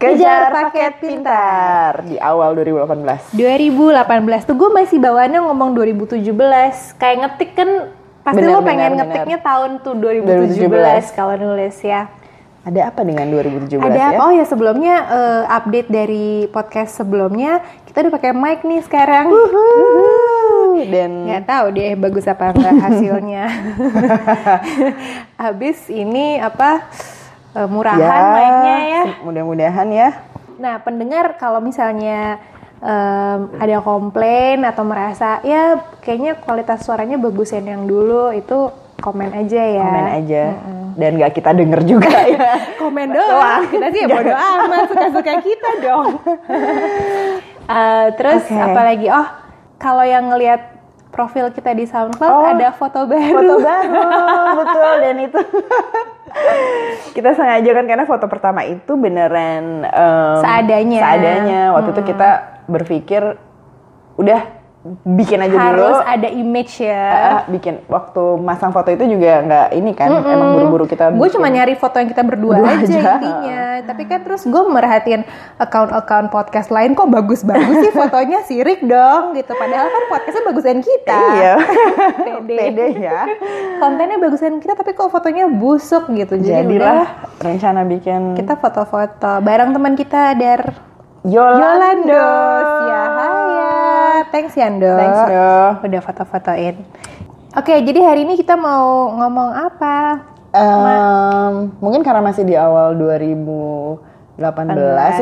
Kejar Paket Pintar. di awal 2018. 2018 tuh gue masih bawaannya ngomong 2017 kayak ngetik kan pasti Bener, lo pengen bener, ngetiknya tahun tuh 2017, 2017. kalau nulis ya. Ada apa dengan 2017 ada ya? apa? Oh ya sebelumnya eh, update dari podcast sebelumnya kita udah pakai mic nih sekarang. Uhuh. Dan nggak tahu deh bagus apa enggak hasilnya. Habis ini apa eh, murahan mic-nya ya Mudah-mudahan ya. Nah, pendengar kalau misalnya em, ada komplain atau merasa ya kayaknya kualitas suaranya bagusan yang dulu itu komen aja ya. Komen aja. Dan gak kita denger juga ya. Komen doang. Kita sih ya bodo amat suka-suka kita dong. Eh, terus Oke. apalagi oh kalau yang ngelihat profil kita di SoundCloud Oh, ada foto baru. Foto baru, betul. Dan itu kita sengaja kan karena foto pertama itu beneran em, Seadanya. Seadanya. Waktu itu kita berpikir udah bikin aja dulu. Harus ada image ya. Ah, bikin. Waktu masang foto itu juga nggak ini kan emang buru-buru kita gue cuma nyari foto yang kita berdua aja, aja. intinya. Tapi kan terus gue merhatiin account-account podcast lain kok bagus-bagus sih fotonya? Sirik dong gitu. Padahal kan podcastnya bagusan kita. Iya. Pede. pede ya. Kontennya bagusan kita tapi kok fotonya busuk gitu. Jadi jadilah udah rencana bikin kita foto-foto bareng teman kita dar Yolando Yolandos. Ya hai ya thanks Yando thanks yo udah foto-fotoin oke jadi hari ini kita mau ngomong apa Em, mungkin karena masih di awal 2018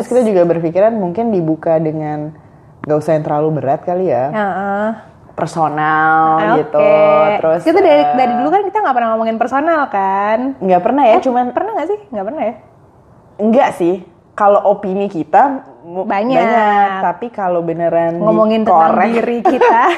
terus kita juga berpikiran mungkin dibuka dengan gak usah yang terlalu berat kali ya Heeh. personal Oke. gitu terus kita dari eh, dari dulu kan kita nggak pernah ngomongin personal kan? nggak pernah ya cuman Pernah nggak sih? Nggak pernah ya? Enggak sih. Kalau opini kita mu- Banyak. tapi kalau beneran Ngomongin tentang diri kita.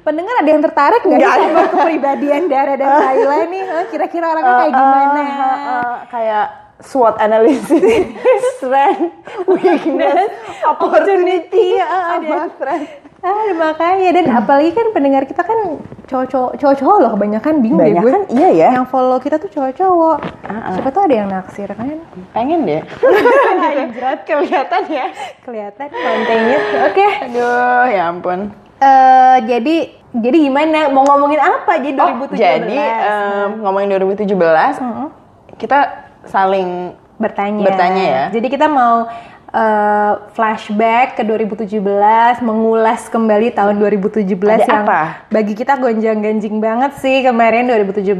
Pendengar ada yang tertarik nggak sih sama kepribadian Dara dan Laila nih? Hah, Kira-kira orangnya kayak gimana? Ah, ah, ah, kayak SWOT analysis, strength, weakness, opportunity, ah, ada. apa threat. Ah, makanya dan apalagi kan pendengar kita kan cowok-cowok cowok-cowok loh kebanyakan bingung deh gue. kan iya ya. Yang follow kita tuh cowok-cowok. Ah. Siapa tuh ada yang naksir kan? Pengen deh. Hijrat Kelihatan ya. kelihatan kontennya. Oke. Aduh, ya ampun. Eh jadi jadi gimana? Mau ngomongin apa jadi 2017? Oh, jadi em, ngomongin 2017, kita saling bertanya. Bertanya ya. Jadi kita mau eh, flashback ke 2017, mengulas kembali tahun 2017 Ada yang apa? bagi kita gonjang-ganjing banget sih kemarin 2017.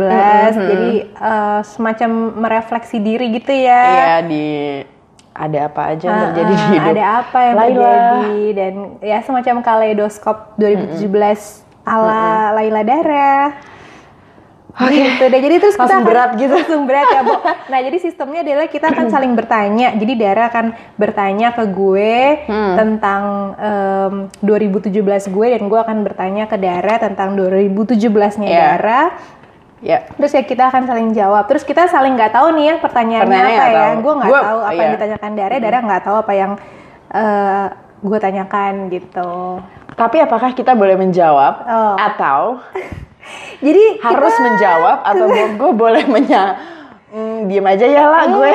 Jadi eh, semacam merefleksi diri gitu ya. Iya di ada apa aja yang terjadi di hidup. ada apa yang Laila. terjadi dan ya semacam kaleidoskop 2017 ala Laila Dara. Oke, gitu deh. Jadi terus kita Langsung berat gitu. langsung berat ya, Bo. Nah, jadi sistemnya adalah kita akan saling bertanya. Jadi Dara akan bertanya ke gue Hmm. tentang em, 2017 gue dan gue akan bertanya ke Dara tentang 2017-nya Iya. Dara. Ya. Terus ya kita akan saling jawab. Terus kita saling nggak tahu nih ya pertanyaannya apa ya. Gue nggak tahu apa iya. yang ditanyakan Dara. Dara nggak tahu apa yang eh, gue tanyakan gitu. Tapi apakah kita boleh menjawab Oh. atau Jadi harus kita- menjawab atau gue boleh menya Hmm, diem aja ya lah gue.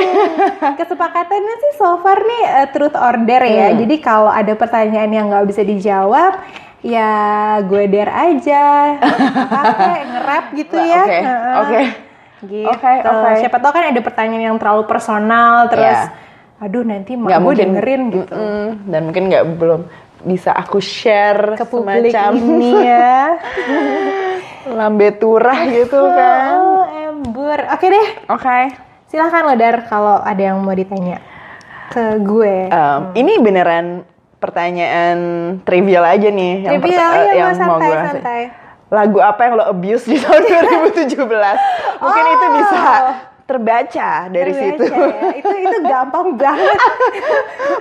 Kesepakatannya sih so far nih eh, truth order ya. Hmm. Jadi kalau ada pertanyaan yang nggak bisa dijawab, ya gue dare aja. Apa ngerap gitu ya. Oke. Gitu. Oke, oke. Siapa tahu kan ada pertanyaan yang terlalu personal terus Iya. aduh nanti Nggak gue mungkin dengerin gitu. Mm-mm. dan mungkin nggak belum bisa aku share Ke publik semacam ini ya. lambe turah gitu kan. Oh, embur. Oke deh. Oke. Silahkan lo Dar kalau ada yang mau ditanya ke gue. Em, Ini beneran pertanyaan trivial aja nih. yang Trivial perta- ya, eh, yang Mas, mau gue santai, santai. Lagu apa yang lo abuse di tahun 2017? Mungkin itu bisa terbaca dari Terbaca situ. ya. Itu itu gampang banget.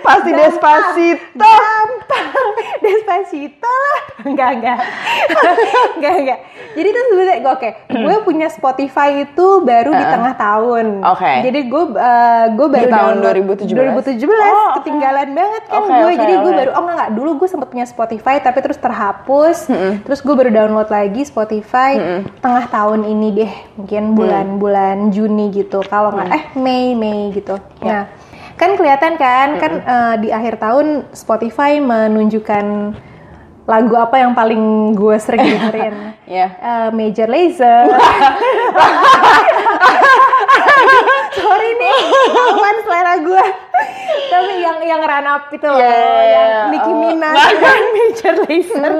Pasti Despacito. Gampang. Despacito lah. Enggak, enggak. enggak, enggak. Jadi itu sebenarnya gue oke, gue punya Spotify itu baru di tengah tahun. Oke. Jadi gue uh, gue baru tahun download 2017? 2017 Oh, ketinggalan banget kan Oke, gue. oke, Jadi gue oke. baru oh enggak, enggak dulu gue sempat punya Spotify tapi terus terhapus. Terus gue baru download lagi Spotify tengah tahun ini deh, mungkin Mm. bulan-bulan Juni gitu. Kalau nggak eh Mei Mei gitu. Ya. Nah, kan kelihatan kan kan eh, di akhir tahun Spotify menunjukkan lagu apa yang paling gue sering dengerin. Iya. Eh, Major Lazer. Sorry nih, aman selera gue. Tapi yang yang run up itu loh, Iya, iya, iya. yang Nicki Oh. Minaj dan Major Lazer.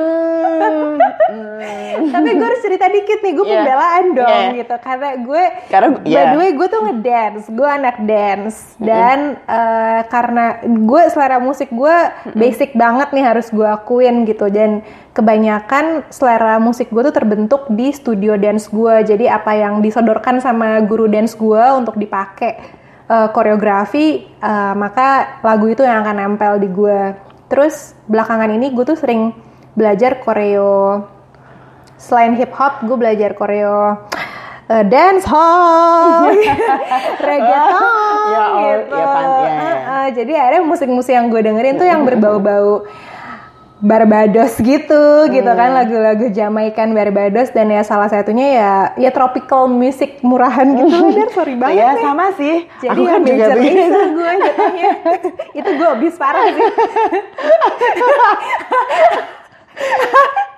Tapi gue harus cerita dikit nih, gue Iya. pembelaan dong Iya. gitu. Karena gue, Karena, by iya. the way gue tuh ngedance, gue anak dance. Dan eh, karena gue selera musik gue basic banget nih harus gue akuin gitu. Dan kebanyakan selera musik gue tuh terbentuk di studio dance gue. Jadi apa yang disodorkan sama guru dance gue untuk dipakai eh, koreografi, eh, maka lagu itu yang akan nempel di gue. Terus belakangan ini gue tuh sering belajar koreo selain hip hop gue belajar koreo eh, dance hall reggaeton Ya, oh, gitu ya, pan- ya, ya. Eh, eh, jadi akhirnya musik-musik yang gue dengerin tuh yang berbau-bau Barbados gitu gitu kan Hmm. lagu-lagu Jamaikan Barbados dan ya salah satunya ya ya tropical music murahan gitu loh Dan sorry banget Iya nih. sama sih. jadi Aku ya kan juga begitu. gue jatuhnya itu gue abis parah sih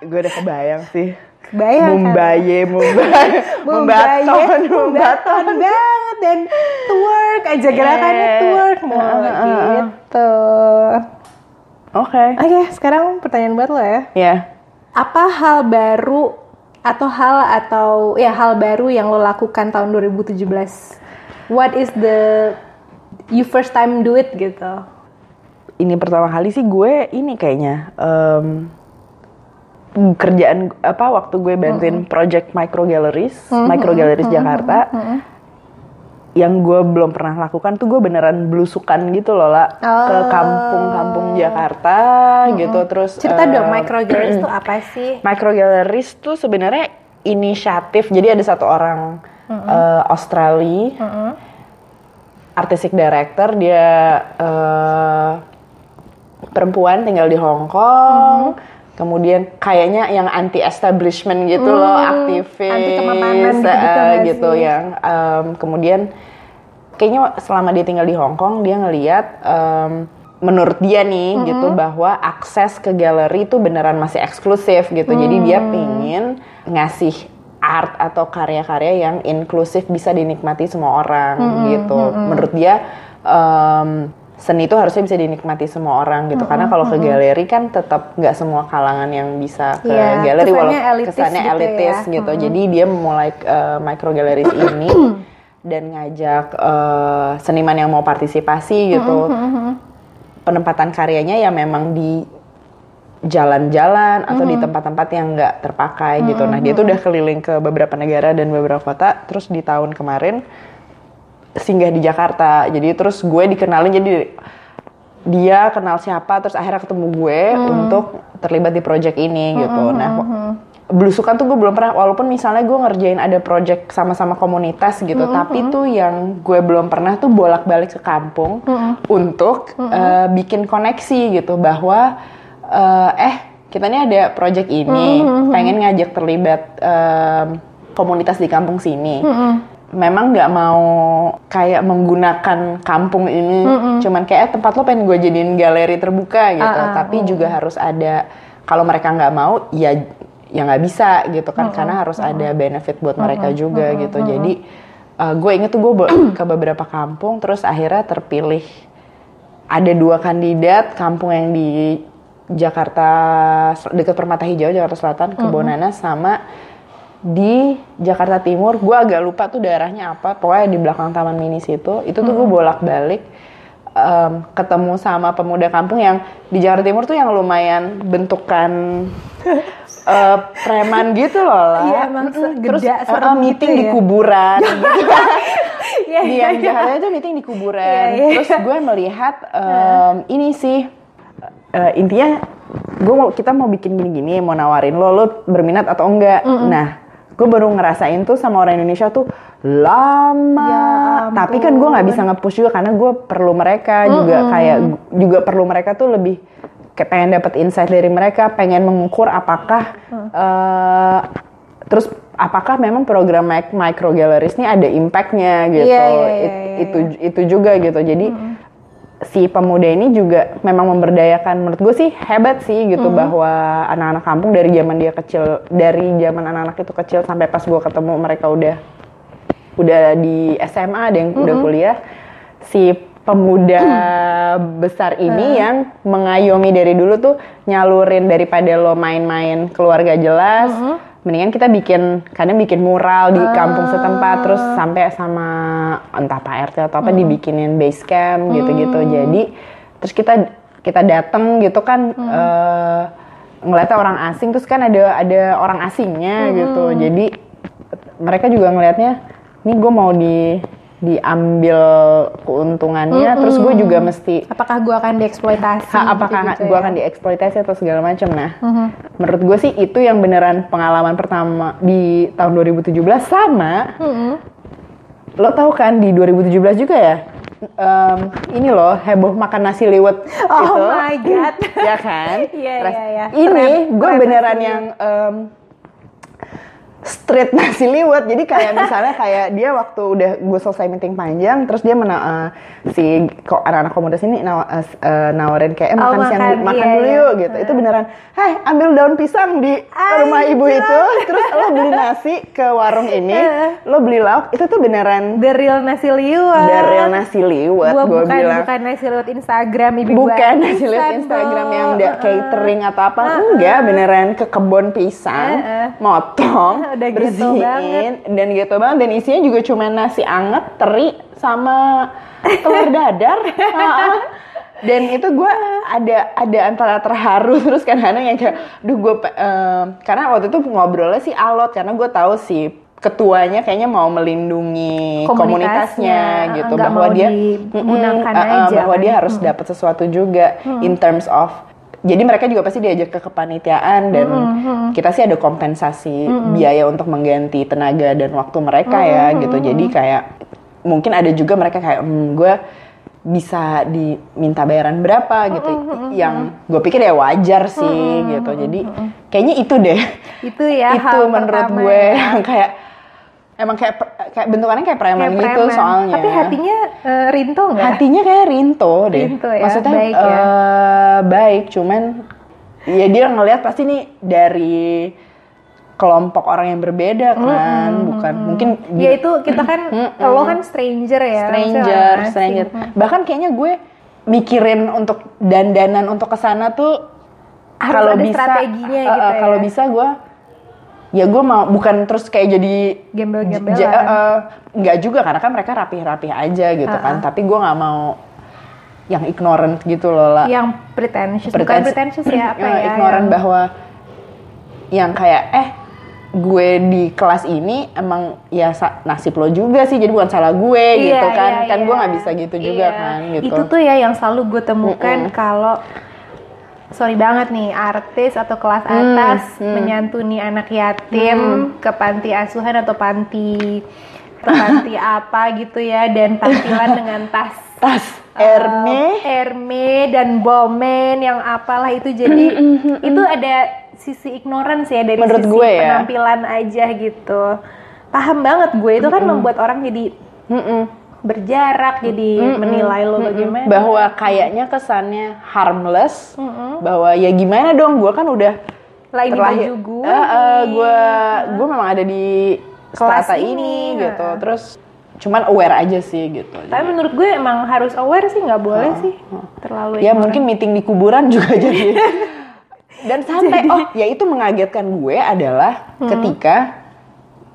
Gue udah kebayang sih. Bayang kan? Mumbai, Mumbai, Mumbai, Mumbaton, Mumbaton banget dan twerk aja gerakannya Yeah. twerk mau gitu. Oke. Oke, sekarang pertanyaan buat lo ya. Ya. Apa hal baru atau hal atau ya hal baru yang lo lakukan tahun 2017? What is the you first time do it gitu? Ini pertama kali sih gue ini kayaknya em, kerjaan apa waktu gue bantuin project micro galleries, micro galleries Jakarta. Yang gue belum pernah lakukan tuh gue beneran belusukan gitu loh lah ke Oh. kampung-kampung Jakarta gitu terus Cerita em, dong micro galleries itu apa sih? Micro galleries tuh sebenarnya inisiatif. Jadi ada satu orang eh, Australia, artistic director, dia eh, perempuan tinggal di Hong Kong. Kemudian kayaknya yang anti establishment gitu loh, aktivis, anti kemapanan gitu-gitu eh, nggak gitu yang em, kemudian kayaknya selama dia tinggal di Hong Kong dia ngeliat em, menurut dia nih gitu bahwa akses ke galeri itu beneran masih eksklusif gitu. Jadi dia pingin ngasih art atau karya-karya yang inklusif bisa dinikmati semua orang gitu. Menurut dia em, seni itu harusnya bisa dinikmati semua orang gitu. Karena kalau ke galeri kan tetap nggak semua kalangan yang bisa ke Iya, galeri kesannya walaupun elitis kesannya gitu elitis ya. gitu. Jadi dia memulai uh, micro galleries ini dan ngajak uh, seniman yang mau partisipasi gitu. Penempatan karyanya ya memang di jalan-jalan atau di tempat-tempat yang nggak terpakai gitu. Nah dia tuh udah keliling ke beberapa negara dan beberapa kota. Terus di tahun kemarin singgah di Jakarta. Jadi terus gue dikenalin jadi dia kenal siapa terus akhirnya ketemu gue untuk terlibat di project ini gitu. Nah, belusukan tuh gue belum pernah walaupun misalnya gue ngerjain ada project sama-sama komunitas gitu, tapi tuh yang gue belum pernah tuh bolak-balik ke kampung untuk eh, bikin koneksi gitu bahwa eh, eh kita nih ada project ini, pengen ngajak terlibat em, komunitas di kampung sini memang nggak mau kayak menggunakan kampung ini. Cuman kayak eh, tempat lo pengen gue jadiin galeri terbuka gitu. Ah, ah, tapi juga harus ada kalau mereka nggak mau ya ya nggak bisa gitu kan. Karena harus ada benefit buat mereka juga gitu. Jadi uh, gue inget tuh gue ke beberapa kampung terus akhirnya terpilih ada dua kandidat kampung yang di Jakarta dekat Permata Hijau Jakarta Selatan Kebonana sama di Jakarta Timur gue agak lupa tuh daerahnya apa pokoknya di belakang Taman Mini situ. Itu tuh gue bolak balik ketemu sama pemuda kampung yang di Jakarta Timur tuh yang lumayan bentukan eh, preman gitu loh lah. Iya, emang terus eh, meeting gitu di ya. kuburan. Gitu Iya, di iya, yang iya. Jakarta itu meeting di kuburan. Terus gue melihat em, ini sih eh, intinya gue mau kita mau bikin gini-gini mau nawarin lo lo berminat atau enggak. Nah gue baru ngerasain tuh sama orang Indonesia tuh lama. Ya tapi kan gue nggak bisa nge-push juga karena gue perlu mereka juga. Kayak juga perlu mereka tuh lebih kayak pengen dapat insight dari mereka pengen mengukur apakah eh, terus apakah memang program mic- micro galleries ini ada impactnya gitu. Iya, iya, iya, It- iya, itu itu juga gitu. Jadi si pemuda ini juga memang memberdayakan menurut gue sih hebat sih gitu bahwa anak-anak kampung dari zaman dia kecil dari zaman anak-anak itu kecil sampai pas gue ketemu mereka udah udah di SMA ada yang udah kuliah si pemuda besar ini yang mengayomi dari dulu tuh nyalurin daripada lo main-main keluarga jelas mendingan kita bikin kadang bikin mural di kampung setempat terus sampai sama entah Pak RT atau apa dibikinin base camp gitu-gitu. Jadi terus kita kita datang gitu kan eh, ngeliatnya orang asing terus kan ada ada orang asingnya gitu. Jadi mereka juga ngelihatnya ini gue mau di diambil keuntungannya terus gue juga mesti Apakah gue akan dieksploitasi? Ha, apakah gitu-gitu gue ya? akan dieksploitasi atau segala macam nah menurut gue sih itu yang beneran pengalaman pertama di tahun 2017 sama lo tau kan di 2017 juga ya em, ini loh heboh makan nasi liwet Oh itu my God. ya kan Iya, Terus iya, iya. ini gue beneran yang em, street nasi liwet. Jadi kayak misalnya kayak dia waktu udah gue selesai meeting panjang terus dia mena eh, si kok anak-anak komunitas ini naw- eh, eh, nawarin kayak eh, Oh, makan siang makan, makan iya, dulu iya. yuk gitu. Itu beneran hei ambil daun pisang di rumah ibu itu. Terus lo beli nasi ke warung ini lo beli lauk itu tuh beneran The real nasi liwet. dari nasi liwet Gua gue bukan bilang. bukan nasi liwet Instagram ibu bukan nasi liwet Instagram yang udah catering atau apa enggak beneran ke kebun pisang Heeh. motong Udah ghetto bersihin banget. dan gitu banget dan isinya juga cuma nasi anget teri sama telur dadar Heeh. dan itu gue ada ada antara terharu terus kadang-kadang yang kayak duh gue karena waktu itu ngobrolnya sih alot karena gue tahu sih ketuanya kayaknya mau melindungi Komunitasnya, komunitasnya gitu nggak bahwa dia digunakan Mm-mm, uh-uh, aja bahwa kan. dia harus dapat sesuatu juga in terms of jadi mereka juga pasti diajak ke kepanitiaan dan kita sih ada kompensasi biaya untuk mengganti tenaga dan waktu mereka ya gitu. Jadi kayak mungkin ada juga mereka kayak hmm, gue bisa diminta bayaran berapa gitu. Yang gue pikir ya wajar sih gitu. jadi kayaknya itu deh. Itu ya itu hal menurut gue ya. yang kayak emang kayak kayak bentukannya kayak preman Kayak gitu preman. soalnya Tapi hatinya eh, rinto nggak? hatinya kayak Rinto deh. Rinto ya, Maksudnya baik ya. eh, baik, cuman ya dia ngelihat pasti nih dari kelompok orang yang berbeda kan, bukan mungkin Ya itu kita kan, lo kan stranger ya. stranger, asing. stranger. Bahkan kayaknya gue mikirin untuk dandanan untuk ke sana tuh kalau bisa strateginya eh, gitu eh, ya. Kalau bisa gue ya gue mau bukan terus kayak jadi Gembel-gembelan. J- eh, eh, nggak juga karena kan mereka rapih-rapih aja gitu kan tapi gue nggak mau yang ignorant gitu loh lah Yang pretentious, bukan Pretens- pretentious ya apa Eh, ya? ignorant yang- bahwa yang kayak eh gue di kelas ini emang ya nasib lo juga sih jadi bukan salah gue Iya, gitu kan iya, kan gue iya. nggak bisa gitu juga Iya. kan gitu Itu tuh ya yang selalu gue temukan kalau sorry banget nih artis atau kelas Hmm, atas menyantuni anak yatim ke panti asuhan atau panti atau panti apa gitu ya dan tampilan dengan tas tas uh, Hermes. Hermes dan Bowman yang apalah itu. Jadi itu ada sisi ignorance ya dari Menurut sisi gue ya. penampilan aja gitu. Paham banget gue itu kan membuat orang jadi Mm-mm. Berjarak jadi menilai lo bagaimana. Bahwa kayaknya kesannya harmless bahwa ya gimana dong gue kan udah lah ini terlahir. gue gue gue memang ada di Kelas ini, ini, gitu. Terus cuman aware aja sih gitu. Tapi menurut gue emang harus aware sih nggak boleh sih terlalu ya ignorant. mungkin meeting di kuburan juga jadi. Dan sampai oh ya itu mengagetkan gue adalah Hmm. ketika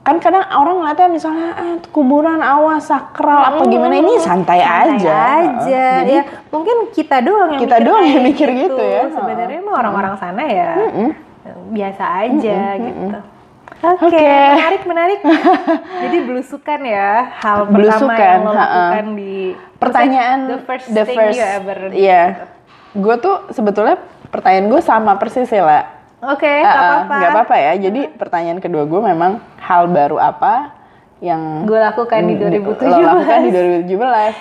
kan kadang orang ngeliatnya misalnya ah, kuburan awas sakral apa gimana? Ini santai, Hmm. Santai aja. aja. Jadi, ya mungkin kita doang yang Kita mikir doang yang mikir gitu. ya. sebenarnya mah orang-orang sana ya biasa aja gitu. Oke, Oke. menarik menarik. Jadi belusukan ya hal pertama Belusukan, yang lo lakukan di pertanyaan the first thing you ever iya. gue tuh sebetulnya pertanyaan gue sama persis ya lah. Oke, Eh, nggak eh, apa-apa. nggak apa-apa ya. Jadi pertanyaan kedua gue memang hal baru apa yang Gue lakukan di 2017. lo lakukan di 2017?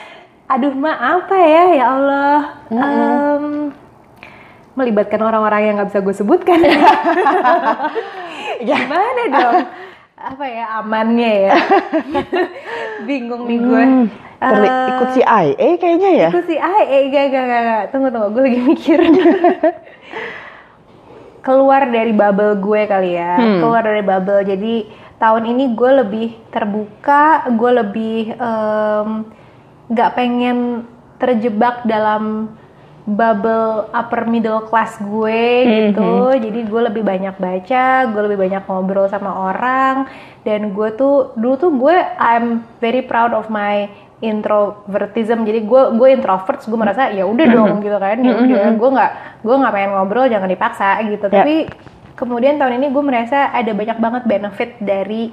Aduh, ma apa ya? Ya Allah. Em, melibatkan orang-orang yang nggak bisa gue sebutkan. Gimana dong? Apa ya amannya ya? Bingung nih gue. Terli- Eh, ikut si IE kayaknya ya. Sih, ah, eh, gak, gak, gak, gak. Tunggu, tunggu, gue lagi mikir. Keluar dari bubble gue kali ya, keluar dari bubble. Jadi tahun ini gue lebih terbuka, gue lebih em, gak pengen terjebak dalam bubble upper middle class gue gitu. Jadi gue lebih banyak baca, gue lebih banyak ngobrol sama orang. Dan gue tuh dulu tuh gue I'm very proud of my introvertism. Jadi gue gue introvert gue merasa ya udah dong gitu kan. Ya. udah gue nggak gue nggak pengen ngobrol jangan dipaksa gitu. Ya. tapi kemudian tahun ini gue merasa ada banyak banget benefit dari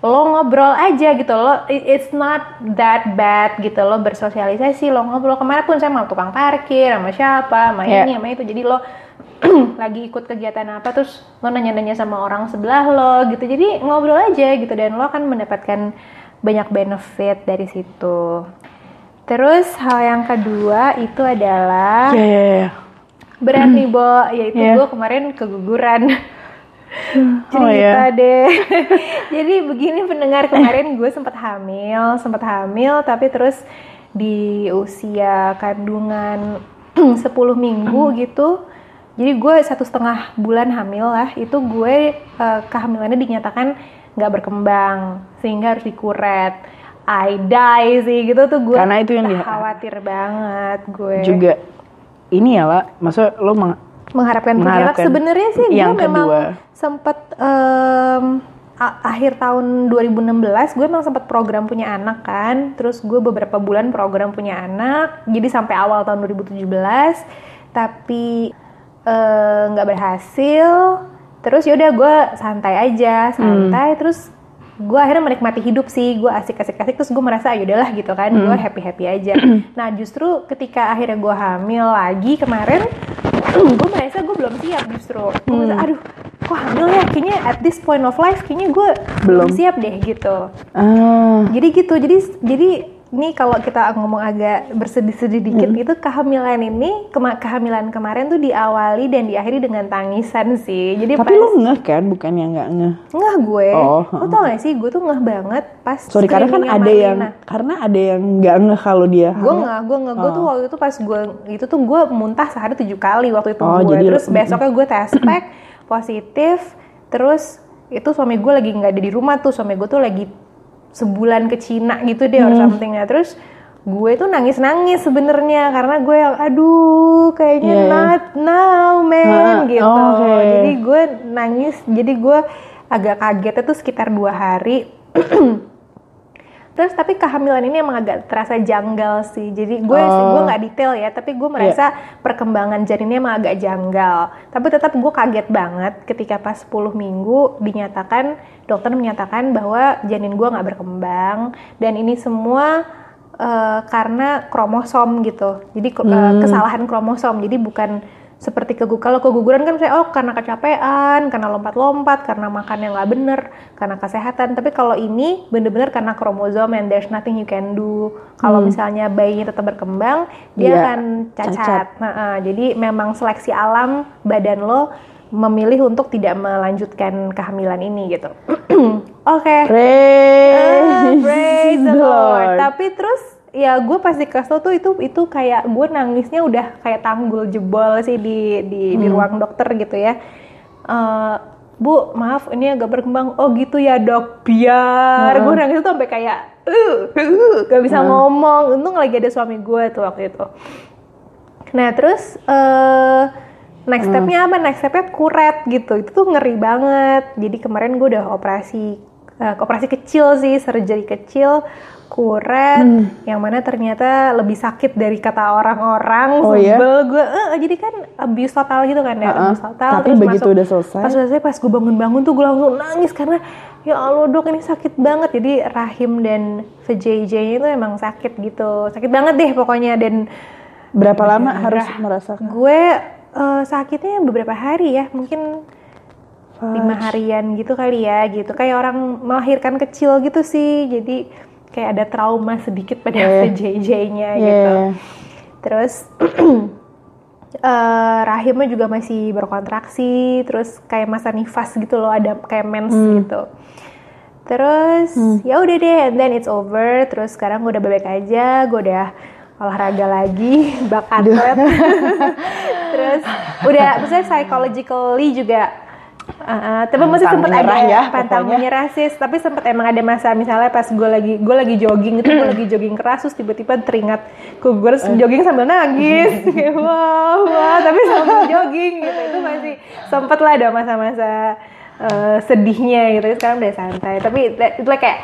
lo ngobrol aja gitu lo it- it's not that bad gitu lo bersosialisasi lo ngobrol. Ke mana pun saya mau tukang parkir sama siapa sama Ya. ini sama itu. Jadi lo lagi ikut kegiatan apa terus lo nanya-nanya sama orang sebelah lo gitu. Jadi ngobrol aja gitu dan lo akan mendapatkan banyak benefit dari situ terus hal yang kedua itu adalah Ya, ya, ya. berat nih Bo yaitu Iya. gue kemarin keguguran Oh, cerita ya. deh jadi begini pendengar kemarin gue sempat hamil sempat hamil tapi terus di usia kandungan 10 minggu gitu jadi gue satu setengah bulan hamil lah itu gue eh, kehamilannya dinyatakan nggak berkembang sehingga harus dikuret. I die sih gitu tuh gue Karena itu yang khawatir banget gue. Juga ini ya lah, maksudnya lo meng- mengharapkan Mengharapkan sebenarnya sih gue yang memang kedua. sempat em, a- akhir tahun 2016 gue memang sempat program punya anak kan. Terus gue beberapa bulan program punya anak jadi sampai awal tahun 2017 tapi eh, nggak berhasil terus yaudah gue santai aja santai terus gue akhirnya menikmati hidup sih gue asik-asik-asik terus gue merasa "Ah, yaudahlah gitu kan gue happy-happy aja. Nah justru ketika akhirnya gue hamil lagi kemarin gue merasa gue belum siap justru. Gue merasa aduh kok hamil ya? Kayaknya at this point of life kayaknya gue belum Belum. siap deh gitu. Ah, jadi gitu jadi jadi ini kalau kita ngomong agak bersedih-sedih dikit Hmm. itu kehamilan ini kema- kehamilan kemarin tuh diawali dan diakhiri dengan tangisan sih. Jadi tapi pas lo ngeh kan, bukan yang nggak ngeh. ngeh gue. Oh, lo tau gak sih? Gue tuh ngeh banget pas Sorry, karena kan ada yang, Marlina. karena ada yang nggak ngeh kalau dia gue nggak gue nggak gue tuh waktu itu pas gue itu tuh gue muntah sehari tujuh kali waktu itu Oh, gue. jadi terus besoknya gue tes pack positif terus itu suami gue lagi nggak ada di rumah tuh. Suami gue tuh lagi sebulan ke Cina gitu deh Hmm. or something nah terus gue tuh nangis nangis sebenarnya karena gue yang aduh kayaknya Iya, iya. not now man Ah, gitu oke. jadi gue nangis jadi gue agak kagetnya tuh sekitar dua hari Terus tapi kehamilan ini emang agak terasa janggal sih. Jadi gue Oh. gue nggak detail ya, tapi gue merasa perkembangan janinnya emang agak janggal. Tapi tetap gue kaget banget ketika pas 10 minggu dinyatakan dokter menyatakan bahwa janin gue nggak berkembang dan ini semua eh, karena kromosom gitu. Jadi eh, kesalahan kromosom. Jadi bukan seperti kegu kalau keguguran kan saya oh karena kecapean, karena lompat-lompat, karena makan yang nggak bener, karena kesehatan. Tapi kalau ini bener-bener karena kromosom and there's nothing you can do. Kalau misalnya bayinya tetap berkembang, dia Iya, akan cacat. cacat. Nah, eh, jadi memang seleksi alam badan lo memilih untuk tidak melanjutkan kehamilan ini gitu. Oke. Praise, Ah, praise the the Lord. Lord. Tapi terus ya gue pas dikasih tau tuh itu itu kayak gue nangisnya udah kayak tanggul jebol sih di di, di ruang dokter gitu ya. Eh, Bu, maaf ini agak berkembang. Oh gitu ya dok, biar. Gue nangis tuh sampai kayak, uh, uh, gak bisa ngomong. Untung lagi ada suami gue tuh waktu itu. Nah terus eh next stepnya apa? Next stepnya kuret gitu. Itu tuh ngeri banget. Jadi kemarin gue udah operasi eh, operasi kecil sih, surgery kecil, kuret, yang mana ternyata lebih sakit dari kata orang-orang. Oh, iya? Gue. eh, jadi kan abuse total gitu kan ya, Uh-uh. abuse total. Tapi terus begitu masuk- udah selesai? Pas selesai pas gue bangun-bangun tuh gue langsung nangis karena ya Allah dok ini sakit banget. Jadi rahim dan VJJ-nya itu emang sakit gitu, sakit banget deh pokoknya dan Berapa lama harus merasakan? gue eh, sakitnya beberapa hari ya mungkin lima harian gitu kali ya gitu. Kayak orang melahirkan kecil gitu sih. Jadi kayak ada trauma sedikit pada Yeah. JJ-nya Iya. gitu. Terus eh, rahimnya juga masih berkontraksi. Terus kayak masa nifas gitu loh ada kayak mens gitu. Terus ya udah deh and then it's over. Terus sekarang gue udah bebek aja gue udah olahraga lagi bak atlet. Terus udah maksudnya psychologically juga uh, tapi masih menyerah ada ya, pantang pokoknya. menyerah sih tapi sempet emang ada masa misalnya pas gue lagi gue lagi jogging itu gue lagi jogging keras terus tiba-tiba teringat gue gue harus Eh. jogging sambil nangis wah wah tapi sambil jogging gitu itu masih sempet lah ada masa-masa uh, sedihnya gitu sekarang udah santai tapi itu like kayak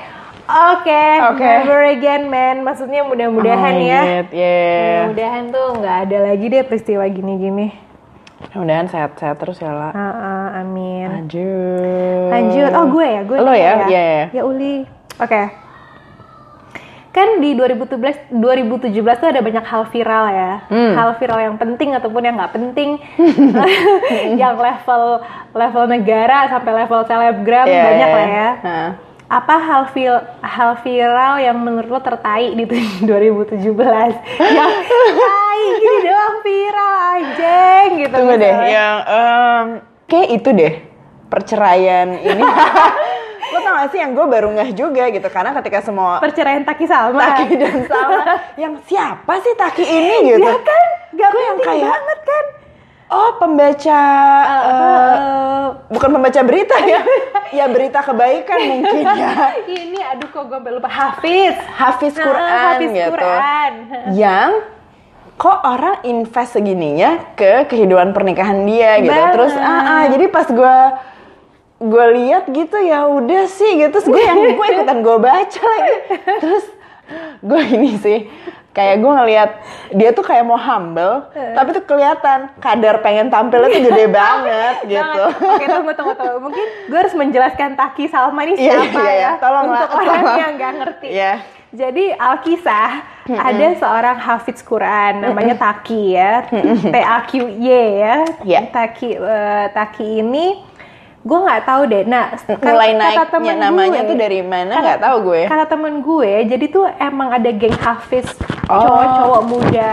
oke Oke. never again man maksudnya mudah-mudahan Oh, ya yeah. mudah-mudahan tuh nggak ada lagi deh peristiwa gini-gini Mudah-mudahan sehat-sehat terus ya, La. Ah, ah, amin Lanjut. Lanjut. Oh, gue ya, gue. Lo nih ya? Iya, iya. Ya Uli. Oke. Kan di 2017 2017 tuh ada banyak hal viral ya. Hmm. Hal viral yang penting ataupun yang nggak penting. yang level level negara sampai level selebgram Iya, banyak iya. lah ya. Nah. Apa hal vil, hal viral yang menurut lo tertai di 2017? yang tai gini doang viral anjing gitu. Tunggu deh, yang em, kayak itu deh perceraian ini. Lo tau gak sih yang gue baru ngeh juga gitu karena ketika semua perceraian Taki Salma. Taki dan Salma yang siapa sih Taki ini gitu? Ya kan, gak Gue yang penting kayak- banget kan. Oh pembaca eh, Eh, bukan pembaca berita ya, ya berita kebaikan mungkin ya. ini aduh kok gue lupa Hafiz. Hafiz Nah, Quran Hafiz gitu. Quran. yang kok orang invest segininya ke kehidupan pernikahan dia gitu. Terus ah, ah, jadi pas gue gue lihat gitu ya udah sih gitu. Terus gue yang gue ikutan gue baca lagi. Terus gue ini sih kayak gue ngelihat dia tuh kayak mau humble, tapi tuh kelihatan kadar pengen tampilnya tuh gede banget gitu. Oke tunggu tunggu tunggu. Mungkin gue harus menjelaskan Taki Salma ini Iya, siapa iya, ya. iya. Tolong lah, Untuk orang tolong. yang nggak ngerti. Iya. Jadi Alkisah ada seorang Hafiz Quran namanya Taki ya, T A Q Y ya. Iya. Taki eh, Taki ini gue nggak tahu deh. Nah Mulai naiknya temen namanya gue- tuh dari mana kata- nggak tahu gue. Kata temen gue, jadi tuh emang ada geng Hafiz Oh. cowok-cowok muda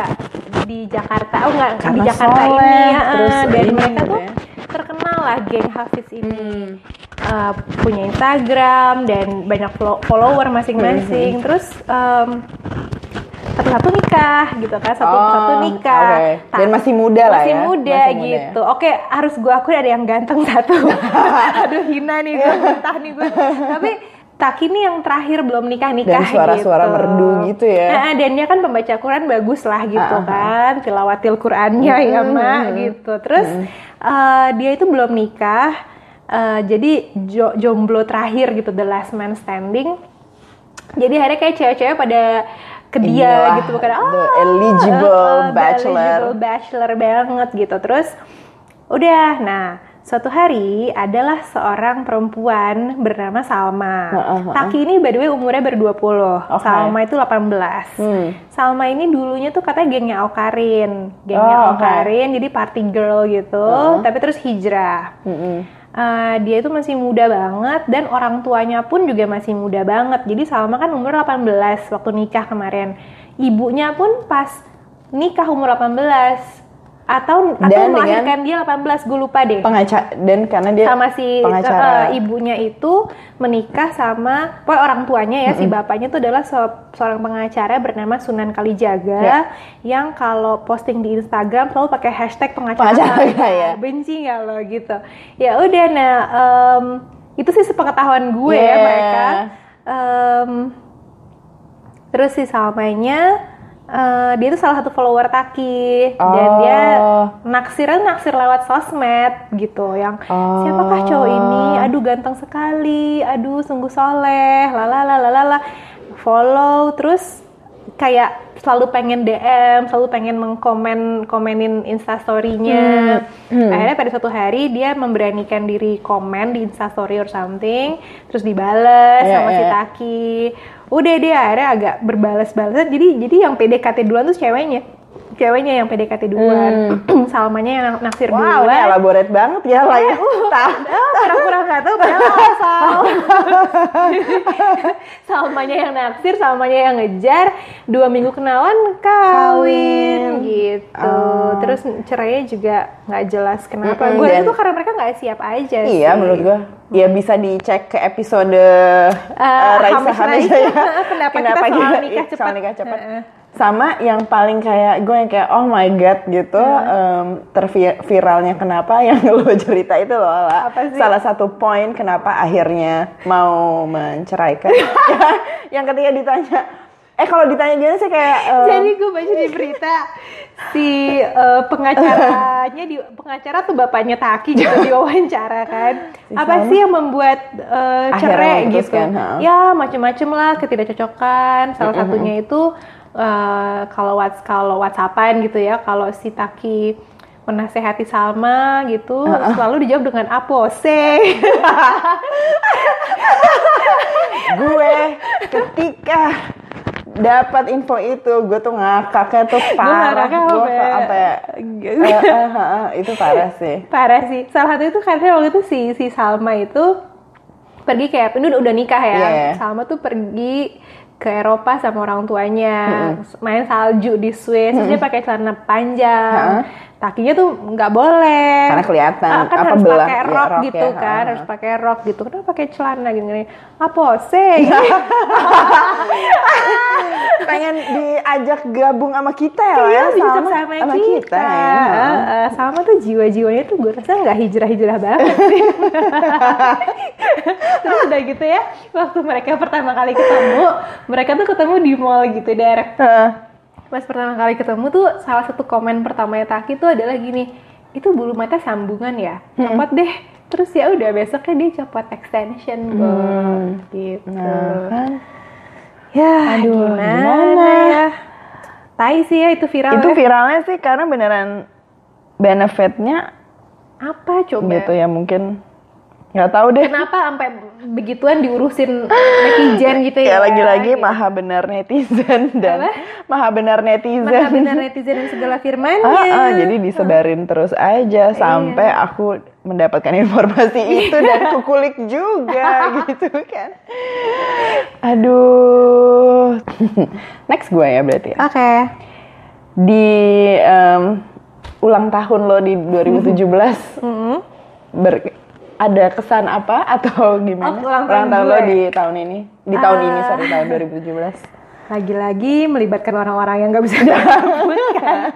di Jakarta. Oh nggak di Jakarta soleh, ini ya. terus eh, dan ini mereka tuh ya. terkenal lah geng Hafiz ini. Hmm. Eh, punya Instagram dan banyak follower masing-masing. Terus em, satu-satu nikah gitu kan, satu-satu Oh, nikah. oke. Ta- Dan masih muda lah masih ya? muda Masih muda gitu. Oke, harus gue akui ada yang ganteng satu. Aduh hina nih gue, mentah nih gue. Tapi Taki nih yang terakhir belum nikah nikah Dan suara-suara gitu. merdu gitu ya. Nah, dan dia kan pembaca Quran bagus lah gitu Ah, ah, kan, tilawatil Qurannya ya mak gitu. Terus eh, dia itu belum nikah, eh, jadi jo- jomblo terakhir gitu, the last man standing. Jadi akhirnya kayak cewek-cewek pada ke dia Inilah, gitu bukan the eligible eh, the bachelor." eligible bachelor banget gitu. Terus udah, nah suatu hari adalah seorang perempuan bernama Salma. Heeh, heeh. Taki ini by the way umurnya ber 20. Oke. Salma itu 18. Hmm. Salma ini dulunya tuh katanya gengnya Aukarin. Gengnya Oh, oke. Aukarin jadi party girl gitu, Heeh. tapi terus hijrah. Mm-mm. Eh, dia itu masih muda banget dan orang tuanya pun juga masih muda banget. Jadi Salma kan umur 18 waktu nikah kemarin. Ibunya pun pas nikah umur 18 atau atau Dan melahirkan dia 18 gue lupa deh. Pengacara dan karena dia sama si pengacara. eh, ibunya itu menikah sama pokoknya orang tuanya ya si bapaknya itu adalah se- seorang pengacara bernama Sunan Kalijaga Ya. yang kalau posting di Instagram selalu pakai hashtag pengacara, Pengacara, ya. benci nggak lo gitu ya udah nah em, itu sih sepengetahuan gue ya Yeah. mereka Em, terus si Salmanya eh, dia itu salah satu follower Taki dan Oh. dia naksirnya naksir lewat sosmed gitu yang Oh. siapakah cowok ini aduh ganteng sekali aduh sungguh soleh lalala lalala follow terus kayak selalu pengen DM selalu pengen mengkomen komenin instastorynya Hmm. akhirnya pada suatu hari dia memberanikan diri komen di instastory or something terus dibales Iya, sama si iya. Taki udah dia akhirnya agak berbalas-balasan. Jadi jadi yang PDKT duluan tuh ceweknya ceweknya yang PDKT duluan Salmanya yang naksir Hmm. Wow, duluan elaborate banget ya lah ya. Tahu. Oh, pura-pura nggak tahu padahal asal. Salmanya yang naksir, Salmanya yang ngejar, dua minggu kenalan kawin, Kawin. gitu. Oh. Terus cerainya juga nggak jelas kenapa. Mm-mm, Gue dan- itu karena mereka nggak siap aja sih. Iya, menurut gua. Ya bisa dicek ke episode uh, Raisa Hamish Raisa. ya. Pendapat kita soal nikah soal cepat. nikah cepat. Heeh. Sama yang paling kayak gue yang kayak oh my god gitu em, terviralnya kenapa yang lo cerita itu loh lah. Apa sih? Salah satu poin kenapa akhirnya mau menceraikan. yang ketika ditanya eh kalau ditanya gini sih kayak em, Jadi gue baca di berita si eh, pengacaranya di pengacara tuh bapaknya Taki gitu diwawancara kan. Apa sih yang membuat Akhirnya cerai gitu? ha. Ya macem-macem lah ketidakcocokan. Salah satunya itu eh, kalau whats kalau WhatsAppan gitu ya. Kalau si Taki menasehati Salma gitu selalu dijawab dengan apose. gue ketika dapat info itu gue tuh ngakaknya tuh parah gue sampai- Eh, eh, eh, eh, itu parah sih Parah sih. Salah satu itu karena waktu itu si si Salma itu pergi kayak ini udah, udah nikah ya. Iya. Salma tuh pergi ke Eropa sama orang tuanya, main salju di Swiss, terus dia pakai celana panjang. Kakinya tuh nggak boleh. Karena kelihatan, Ah, kan apa, harus belah, pakai ya, rok rok gitu ya, kan, ha, harus ha. pakai rok gitu. Kenapa pakai celana gini-gini? Apa sih? pengen diajak gabung sama kita ya Iya, ya sama, sama, sama kita. kita ya. Eh, sama tuh jiwa-jiwanya tuh gue rasa nggak hijrah-hijrah banget sih. Terus udah gitu ya, waktu mereka pertama kali ketemu, mereka tuh ketemu di mall gitu, Der. Heeh. Pas pertama kali ketemu tuh salah satu komen pertamanya Taki tuh adalah gini, itu bulu mata sambungan ya, copot deh. Terus ya udah besoknya dia copot extension, Bang. gitu. Nah, kan. Ya, Aduh, gimana, gimana? ya? Tai sih ya itu viral. itu ya. viralnya sih karena beneran benefitnya apa coba? gitu ya mungkin nggak tahu deh Kenapa sampai begituan diurusin netizen gitu ya? ya lagi-lagi Gitu. maha benar netizen dan Apa? maha benar netizen Maha benar netizen dan segala firmannya. Ah, ah, jadi disebarin terus aja Iya. sampai aku mendapatkan informasi itu dan kukulik juga gitu kan. Aduh. Next gue ya berarti ya. Oke. Di em, ulang tahun lo di 2017 Mm-mm. ber- ada kesan apa atau gimana? Oh, ulang tahun tahun lo di tahun ini. Di tahun ini Ah. sorry tahun 2017. Lagi-lagi melibatkan orang-orang yang nggak bisa disebutkan.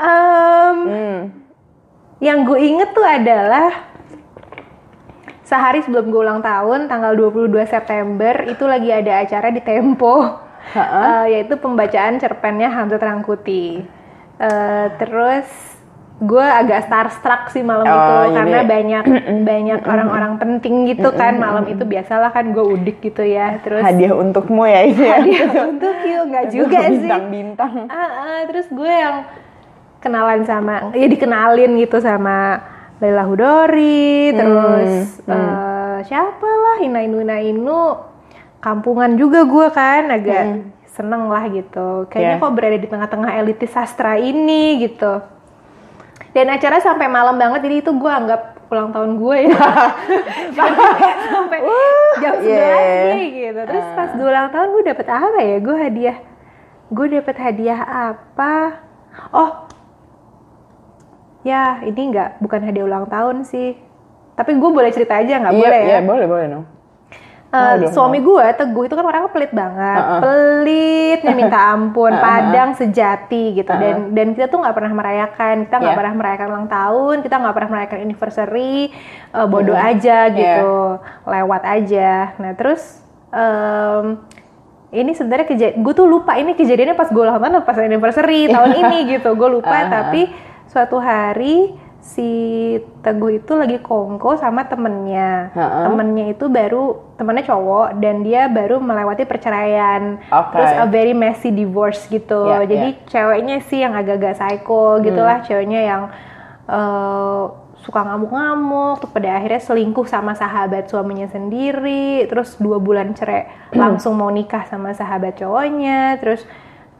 Em, Hmm. Yang gue inget tuh adalah sehari sebelum gue ulang tahun, tanggal 22 September, itu lagi ada acara di Tempo, Eh, yaitu pembacaan cerpennya Hamzah Rangkuti. Eh, terus gue agak starstruck sih malam Oh, itu jadi- karena banyak banyak orang-orang penting gitu kan malam itu biasalah kan gue udik gitu ya. Terus Hadiah untukmu ya ini ya. hadiah untuk you nggak juga sih. Bintang-bintang. Ah, ah, terus gue yang kenalan sama ya dikenalin gitu sama Leila Hudori terus eh, siapa lah Ina Inu Ina Inu kampungan juga gue kan agak seneng lah gitu. Kayaknya Yeah. kok berada di tengah-tengah elitis sastra ini gitu. Dan acara sampai malam banget jadi itu gue anggap ulang tahun gue ya. Sampai jam 11 yeah. nih gitu. Terus pas gue ulang tahun gue dapet apa ya? Gue hadiah gue dapet hadiah apa? Oh ya ini nggak bukan hadiah ulang tahun sih. Tapi gue boleh cerita aja nggak Iya, boleh ya? Iya, boleh, boleh dong. Eh, Oh, dong, suami gue teguh itu kan orangnya pelit banget. Pelitnya minta ampun padang sejati gitu. Dan dan kita tuh nggak pernah merayakan. Kita nggak Yeah. pernah merayakan ulang tahun kita nggak pernah merayakan anniversary eh, bodoh aja gitu. Lewat aja. Nah terus em, ini sebenarnya kejadian gue tuh lupa ini kejadiannya pas gue ulang tahun atau pas anniversary tahun ini gitu. Gue lupa tapi suatu hari si Teguh itu lagi kongko sama temennya Ha-ha. temennya itu baru temennya cowok dan dia baru melewati perceraian Oke. terus a very messy divorce gitu Ya, jadi ceweknya sih yang agak-agak psycho Hmm. gitulah ceweknya yang eh, suka ngamuk-ngamuk terus pada akhirnya selingkuh sama sahabat suaminya sendiri terus dua bulan cerai Hmm. langsung mau nikah sama sahabat cowoknya terus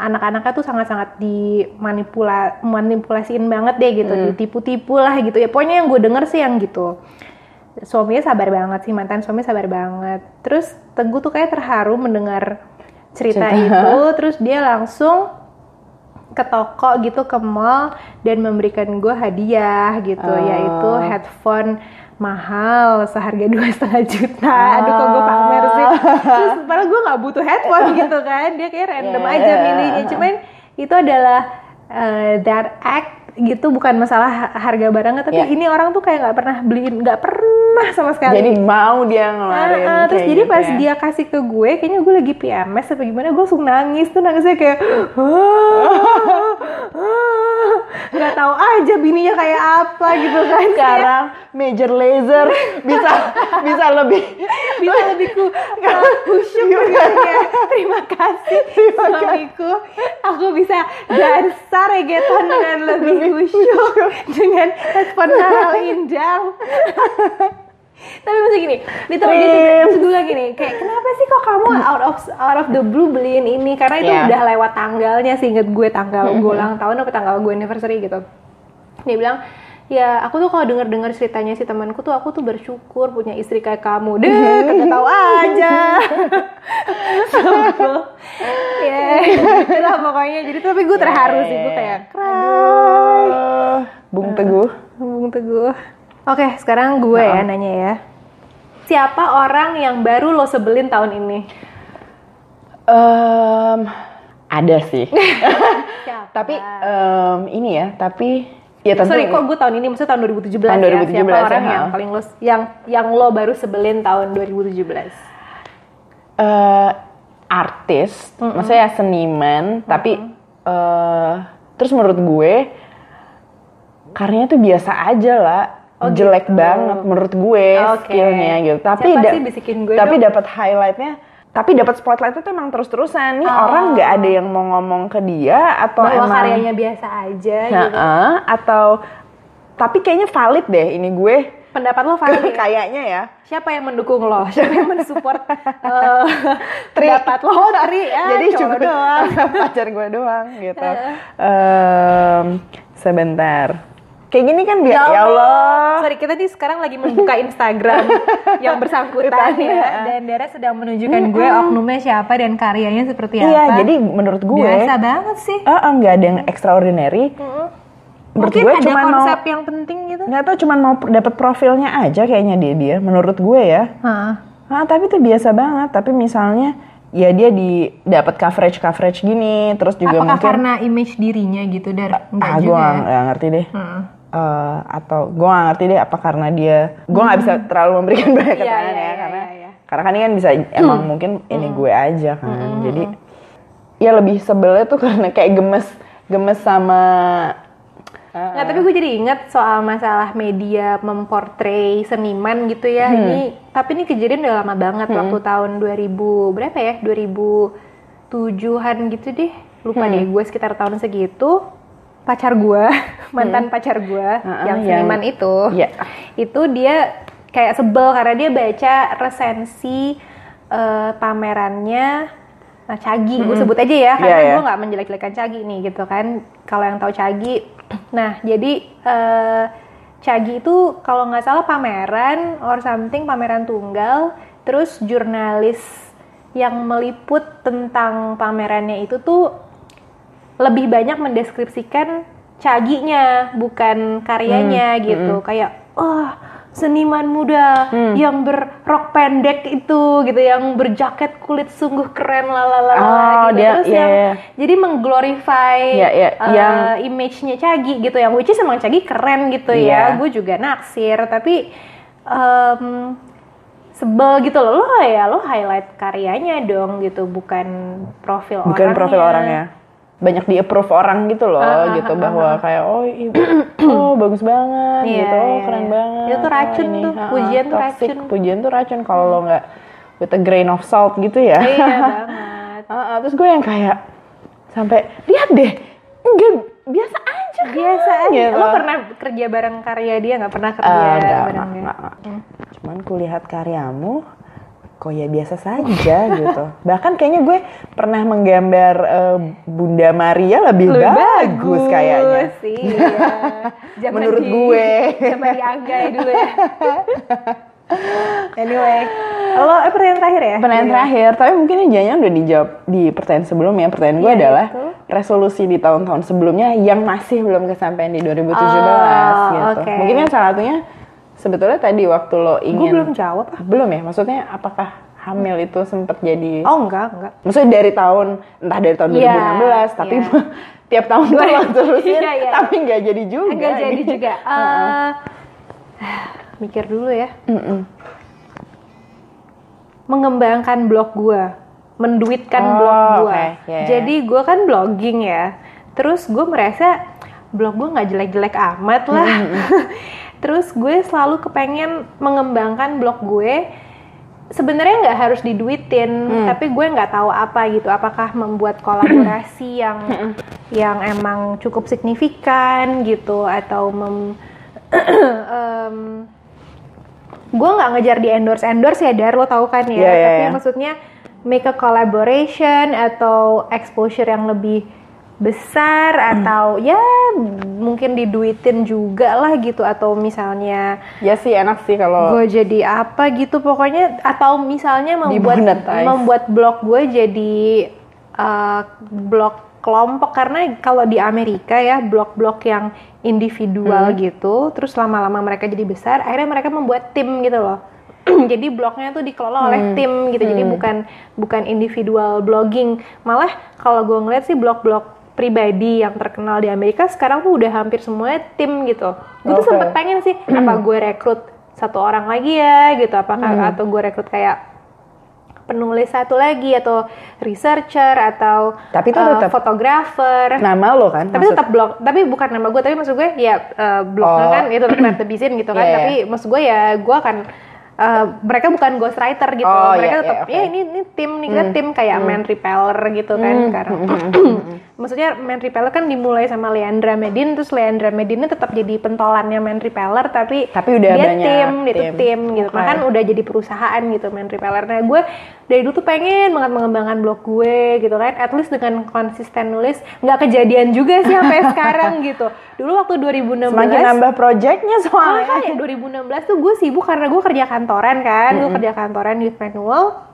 anak-anaknya tuh sangat-sangat dimanipula manipulasiin banget deh gitu, ditipu-tipu lah gitu ya. Pokoknya yang gue denger sih yang gitu. Suaminya sabar banget sih mantan suami sabar banget. Terus Teguh tuh kayak terharu mendengar cerita Cerita. itu, terus dia langsung ke toko gitu ke mall dan memberikan gue hadiah gitu. Oh. yaitu headphone mahal seharga dua setengah juta. Aduh kok gue pamer sih? Terus padahal gue nggak butuh headphone gitu kan. Dia kayak random Yeah, aja milihnya. Cuman itu adalah uh, that act gitu bukan masalah ha- harga barangnya tapi Yeah. ini orang tuh kayak nggak pernah beliin nggak pernah sama sekali Jadi mau dia ngeluarin Ah, ah, terus jadi gitu pas ya. dia kasih ke gue, kayaknya gue lagi PMS apa gimana, gue langsung nangis tuh nangisnya kayak nggak tahu aja bininya kayak apa gitu kan. sekarang major laser bisa bisa lebih bisa lebih ku kusyuk gitu ya. Terima kasih suamiku. Aku bisa dansa reggaeton dengan lebih kusyuk dengan headphone hal indang. Tapi maksud gini, itu dia cerita, Trim. terus gue gini, kayak kenapa sih kok kamu out of out of the blue beliin ini? Karena itu Yeah. udah lewat tanggalnya sih, inget gue tanggal gue ulang tahun apa tanggal gue anniversary gitu. Dia bilang, ya aku tuh kalau denger dengar ceritanya si temanku tuh aku tuh bersyukur punya istri kayak kamu. Deh, kagak tahu aja. Ya, itulah pokoknya. Jadi tapi gue terharu sih, gue kayak cry. Bung Teguh Bung Teguh. Oke, sekarang gue ya nanya ya. Siapa orang yang baru lo sebelin tahun ini? Em, ada sih Siapa? tapi em, ini ya tapi ya tentu Sorry, kok gue tahun ini maksudnya tahun 2017 Tahun ya. 2017 Siapa ya, orang ha. yang paling lo yang yang lo baru sebelin tahun 2017? eh, artis maksudnya seniman tapi eh, terus menurut gue karyanya tuh biasa aja lah Oh, jelek gitu. banget menurut gue Oke. skillnya gitu tapi Siapa da- sih bisikin gue tapi dapat highlightnya tapi dapat spotlightnya tuh emang terus-terusan nih Oh. orang nggak ada yang mau ngomong ke dia atau Bahwa emang karyanya biasa aja gitu. Heeh, atau tapi kayaknya valid deh ini gue Pendapat lo valid ya? kayaknya ya Siapa yang mendukung lo? Siapa yang mensupport eh, pendapat lo? Oh, Tri, ya, jadi cuma doang. pacar gue doang gitu Em, sebentar kayak gini kan biar ya Allah Sorry, kita nih sekarang lagi membuka Instagram yang bersangkutan ya. Dan Dara sedang menunjukkan gue oknumnya siapa dan karyanya seperti iya apa. jadi menurut gue biasa banget sih. eh, eh, nggak ada yang extraordinary menurut Mungkin gue ada cuman mau konsep yang penting gitu. nggak tahu cuman mau dapat profilnya aja kayaknya dia dia menurut gue ya Hah. Ah, tapi itu biasa banget. Tapi misalnya ya dia di dapat coverage coverage gini, terus juga Apakah mungkin karena image dirinya gitu, Dar? Enggak ah gue juga ya? nggak ngerti deh. Heeh. Eh, atau gue nggak ngerti deh apa karena dia gue nggak bisa terlalu memberikan banyak Hmm. Iya, keterangan iya, ya iya, karena iya, iya. karena kan ini kan bisa emang mungkin ini gue aja kan jadi ya lebih sebelnya tuh karena kayak gemes gemes sama Nggak, tapi gue jadi ingat soal masalah media memportray seniman gitu ya. Ini tapi ini kejadian udah lama banget waktu tahun 2000 berapa ya? 2007-an gitu deh. Lupa deh gue sekitar tahun segitu. Pacar gue, mantan pacar gue Ah, yang yang- seniman itu. Iya. Itu dia kayak sebel karena dia baca resensi eh, pamerannya Nah, Cagi, gue sebut aja ya, karena Iya, iya. gue nggak menjelek-jelekan Cagi nih gitu kan. Kalau yang tahu Cagi, nah jadi eh, Cagi itu kalau nggak salah pameran or something pameran tunggal, terus jurnalis yang meliput tentang pamerannya itu tuh lebih banyak mendeskripsikan caginya bukan karyanya Hmm, gitu kayak oh seniman muda Hmm. yang berrok pendek itu gitu yang berjaket kulit sungguh keren lalala Oh, gitu. dia- terus iya, yang iya. jadi mengglorify Iya, iya, uh, yang- image-nya Cagi gitu yang which is emang Cagi keren gitu ya Iya. gue juga naksir tapi em, sebel gitu loh lo ya lo highlight karyanya dong gitu bukan profil bukan orangnya profil orangnya banyak di approve orang gitu loh Ah, gitu ah, bahwa kayak oh i- oh bagus banget Iya, gitu oh iya, keren iya. banget Itu tuh oh, racun ini, tuh, pujian tuh toxic. racun. pujian tuh racun kalau lo nggak with a grain of salt gitu ya iya banget Ah, ah, terus gue yang kayak sampai lihat deh enggak biasa aja kan," biasa aja gitu. lo pernah kerja bareng karya dia nggak pernah kerja enggak, bareng enggak, dia enggak, enggak. cuman kulihat karyamu kok ya biasa saja gitu. Bahkan kayaknya gue pernah menggambar eh, Bunda Maria lebih, Lebih bagus, kayaknya. sih. Zaman Menurut di- gue. Zaman di Anggai dulu ya. anyway, lo eh, pertanyaan terakhir ya? Pertanyaan Iya. terakhir, tapi mungkin ini jangan udah dijawab di pertanyaan sebelumnya. Pertanyaan gue Iya, adalah itu. resolusi di tahun-tahun sebelumnya yang masih belum kesampaian di 2017 Oh, gitu. oke. Mungkin kan salah satunya sebetulnya tadi waktu lo Gue ingin belum jawab. ah. belum ya? Maksudnya apakah hamil itu sempat jadi Oh enggak, enggak. Maksudnya dari tahun entah dari tahun Iya, 2016 tapi iya. tiap tahun tuh lo terusin Iya, iya. tapi nggak jadi juga. Enggak jadi juga. Eh, mikir dulu ya. Mm-mm. Mengembangkan blog gue, menduitkan Oh, blog gue. oke, iya, iya. Jadi gue kan blogging ya. Terus gue merasa blog gue nggak jelek-jelek amat lah. Terus gue selalu kepengen mengembangkan blog gue. Sebenarnya nggak harus diduitin, tapi gue nggak tahu apa gitu. Apakah membuat kolaborasi yang yang emang cukup signifikan gitu, atau mem em, gue nggak ngejar di endorse endorse ya dar lo tahu kan ya Iya, iya, tapi iya. maksudnya make a collaboration atau exposure yang lebih besar atau ya mungkin diduitin juga lah gitu. Atau misalnya Ya sih enak sih kalau gue jadi apa gitu. Pokoknya atau misalnya membuat Dimonetize. membuat blog gue jadi uh, blog kelompok. Karena kalau di Amerika ya blog-blog yang individual gitu terus lama-lama mereka jadi besar akhirnya mereka membuat tim gitu loh. Jadi blognya tuh dikelola oleh tim gitu. Jadi bukan bukan individual blogging. Malah kalau gue ngeliat sih blog-blog pribadi yang terkenal di Amerika sekarang tuh udah hampir semuanya tim gitu gue tuh Oke. sempet pengen sih apa gue rekrut satu orang lagi ya gitu apakah atau gue rekrut kayak penulis satu lagi atau researcher atau Tapi itu tetap fotografer nama lo kan. tapi maksud- tetap blog tapi bukan nama gue tapi maksud gue ya eh, blognya Oh. kan itu tetap Seen gitu kan iya. tapi maksud gue ya gue akan eh, mereka bukan ghostwriter gitu Oh, mereka iya, tetap iya, oke. ya ini ini tim nih kita tim kayak man repeller gitu kan sekarang maksudnya man repeller kan dimulai sama Leandra Medin terus Leandra Medin ini tetap jadi pentolannya man repeller tapi Tapi udah dia banyak tim dia tuh tim. tim gitu. Bahkan udah jadi perusahaan gitu man repeller. Nah gue dari dulu tuh pengen banget mengembangkan blog gue gitu kan. At least dengan konsisten nulis nggak kejadian juga sih sampai sekarang gitu. Dulu waktu 2016 Semakin nambah projectnya soalnya. makanya 2016 tuh gue sibuk karena gue kerja kantoran kan. Gue kerja kantoran youth manual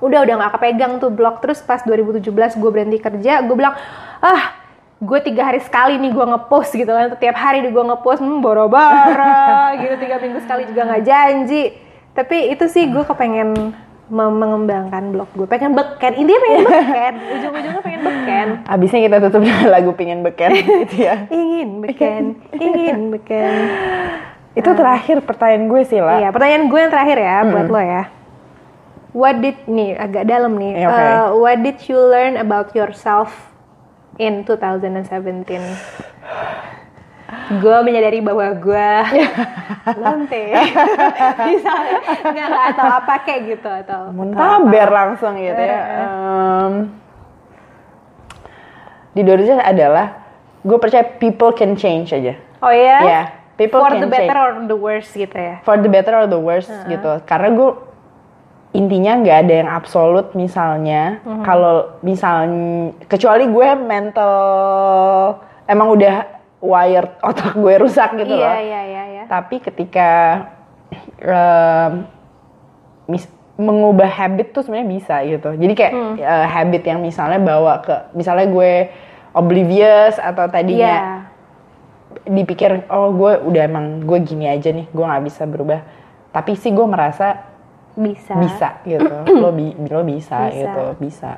udah udah nggak kepegang tuh blog terus pas 2017 gue berhenti kerja gue bilang ah gue tiga hari sekali nih gue ngepost gitu kan. Tiap hari gue ngepost hmm, boro-boro gitu. Tiga minggu sekali juga nggak janji. Tapi itu sih gue kepengen mengembangkan blog gue pengen beken intinya pengen beken. Ujung-ujungnya pengen beken. Abisnya kita tutup dengan lagu pingin beken gitu ya. ingin beken ingin beken. Itu terakhir pertanyaan gue sih lah. Iya, pertanyaan gue yang terakhir ya buat lo ya. What did nih agak dalam nih. Iya, oke. Uh, what did you learn about yourself in 2017? gue menyadari bahwa gue lonte, misalnya nggak atau apa kayak gitu atau Muntaber langsung gitu ya. Em, di 2017 adalah gue percaya people can change aja. Oh ya? Ya, people For can the better change. or the worst gitu ya? For the better or the worst gitu. Karena gue intinya nggak ada yang absolut misalnya. Mhm. Kalau misalnya kecuali gue mental emang udah wired otak gue rusak gitu iya loh. iya iya iya. Tapi ketika em, mis- mengubah habit tuh sebenarnya bisa gitu. Jadi kayak Hmm. eh, habit yang misalnya bawa ke misalnya gue oblivious atau tadinya dipikir oh gue udah emang gue gini aja nih, gue nggak bisa berubah. Tapi sih gue merasa bisa. bisa gitu. lo bi lo bisa, Bisa. gitu, bisa.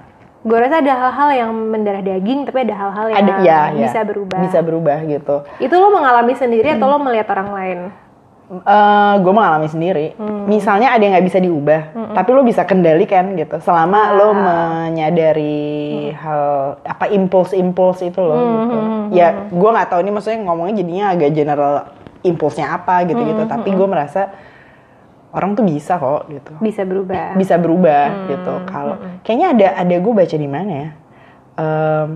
Gue rasa ada hal-hal yang mendarah daging, tapi ada hal-hal yang Ada ya, ya. bisa berubah. Bisa berubah gitu. Itu lo mengalami sendiri atau lo melihat orang lain? eh gue mengalami sendiri. Hmm. Misalnya ada yang nggak bisa diubah, tapi lo bisa kendalikan gitu. Selama Ah. lo menyadari Hmm. hal apa impuls-impuls itu lo. gitu. hmm, Ya, gue nggak tahu ini maksudnya ngomongnya jadinya agak general impulsnya apa gitu-gitu. Hmm, Tapi gue merasa orang tuh bisa kok gitu. Bisa berubah. Bisa berubah Hmm, gitu. Kalau kayaknya ada ada gue baca di mana ya. Em,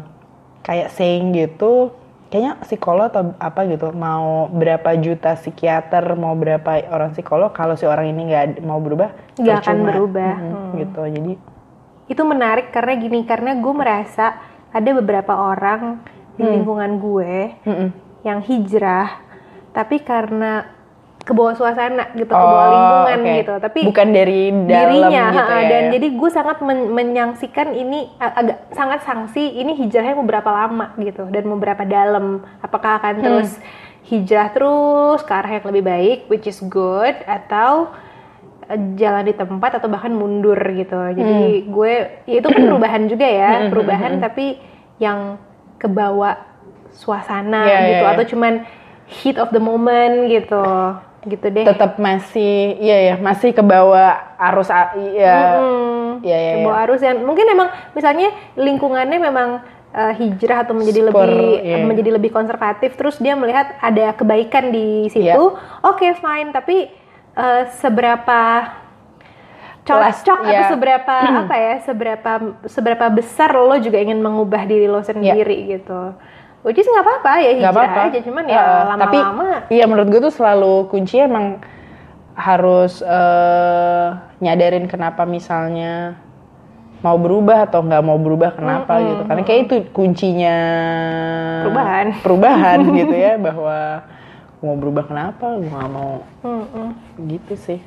kayak saying gitu kayaknya psikolog atau apa gitu mau berapa juta psikiater mau berapa orang psikolog kalau si orang ini nggak mau berubah Nggak akan berubah. Mm-mm, Hmm. gitu jadi itu menarik karena gini karena gue merasa ada beberapa orang di Hmm. lingkungan gue mm-mm. yang hijrah tapi karena ke bawah suasana gitu ke Oh, bawah lingkungan oke. gitu tapi bukan dari dalam dirinya gitu ya dan jadi gue sangat men- menyangsikan ini agak sangat sanksi ini hijrahnya mau berapa lama gitu dan mau berapa dalam apakah akan Hmm. terus hijrah terus ke arah yang lebih baik which is good atau eh, jalan di tempat atau bahkan mundur gitu jadi Hmm. gue ya itu kan perubahan juga ya perubahan tapi yang kebawa suasana Iya, iya, gitu iya. atau cuman heat of the moment gitu gitu deh tetap masih iya ya masih ke bawah arus a- iya Hmm, iya iya ke iya. bawah arus yang mungkin emang misalnya lingkungannya memang eh, hijrah atau menjadi Super, lebih iya. menjadi lebih konservatif terus dia melihat ada kebaikan di situ Iya. oke fine tapi eh, seberapa cocok atau iya. seberapa apa ya seberapa seberapa besar lo juga ingin mengubah diri lo sendiri gitu which is nggak apa-apa ya hijrah apa-apa. aja cuman ya Uh, tapi lama-lama iya menurut gue tuh selalu kunci emang harus eh, nyadarin kenapa misalnya mau berubah atau nggak mau berubah kenapa gitu. Karena kayak itu kuncinya Perubahan. perubahan gitu ya bahwa mau berubah kenapa gue nggak mau. Mm-mm. gitu sih.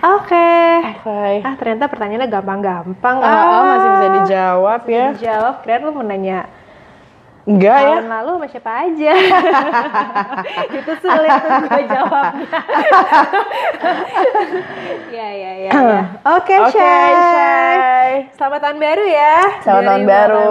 Oke. Oke. ah ternyata pertanyaannya gampang-gampang. Ah, ah, masih bisa dijawab ya. Jawab, keren lu mau nanya enggak ya tahun lalu sama siapa aja. itu sulit gue jawabnya. ya, ya, ya. ya. Oke, Shay. Shay. Selamat tahun baru ya. Selamat tahun 2018. baru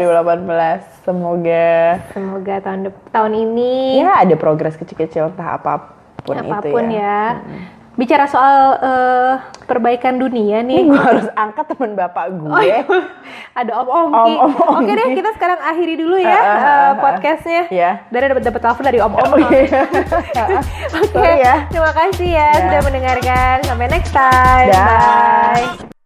2018. Semoga Semoga tahun tahun ini ya ada progres kecil-kecil entah apa pun, apa pun itu ya. ya. Bicara soal eh, perbaikan dunia Ini nih. gue harus angkat teman bapak gue. Oh, iya. Ada Om Omki. Om Om Oke deh, kita sekarang akhiri dulu ya Ah, ah, eh, ah, ah. podcastnya. Iya. Dari dapat dapat telepon dari Om Om. Oke. Oke, Sorry ya. terima kasih ya Ya. sudah mendengarkan. Sampai next time. Dah. Bye.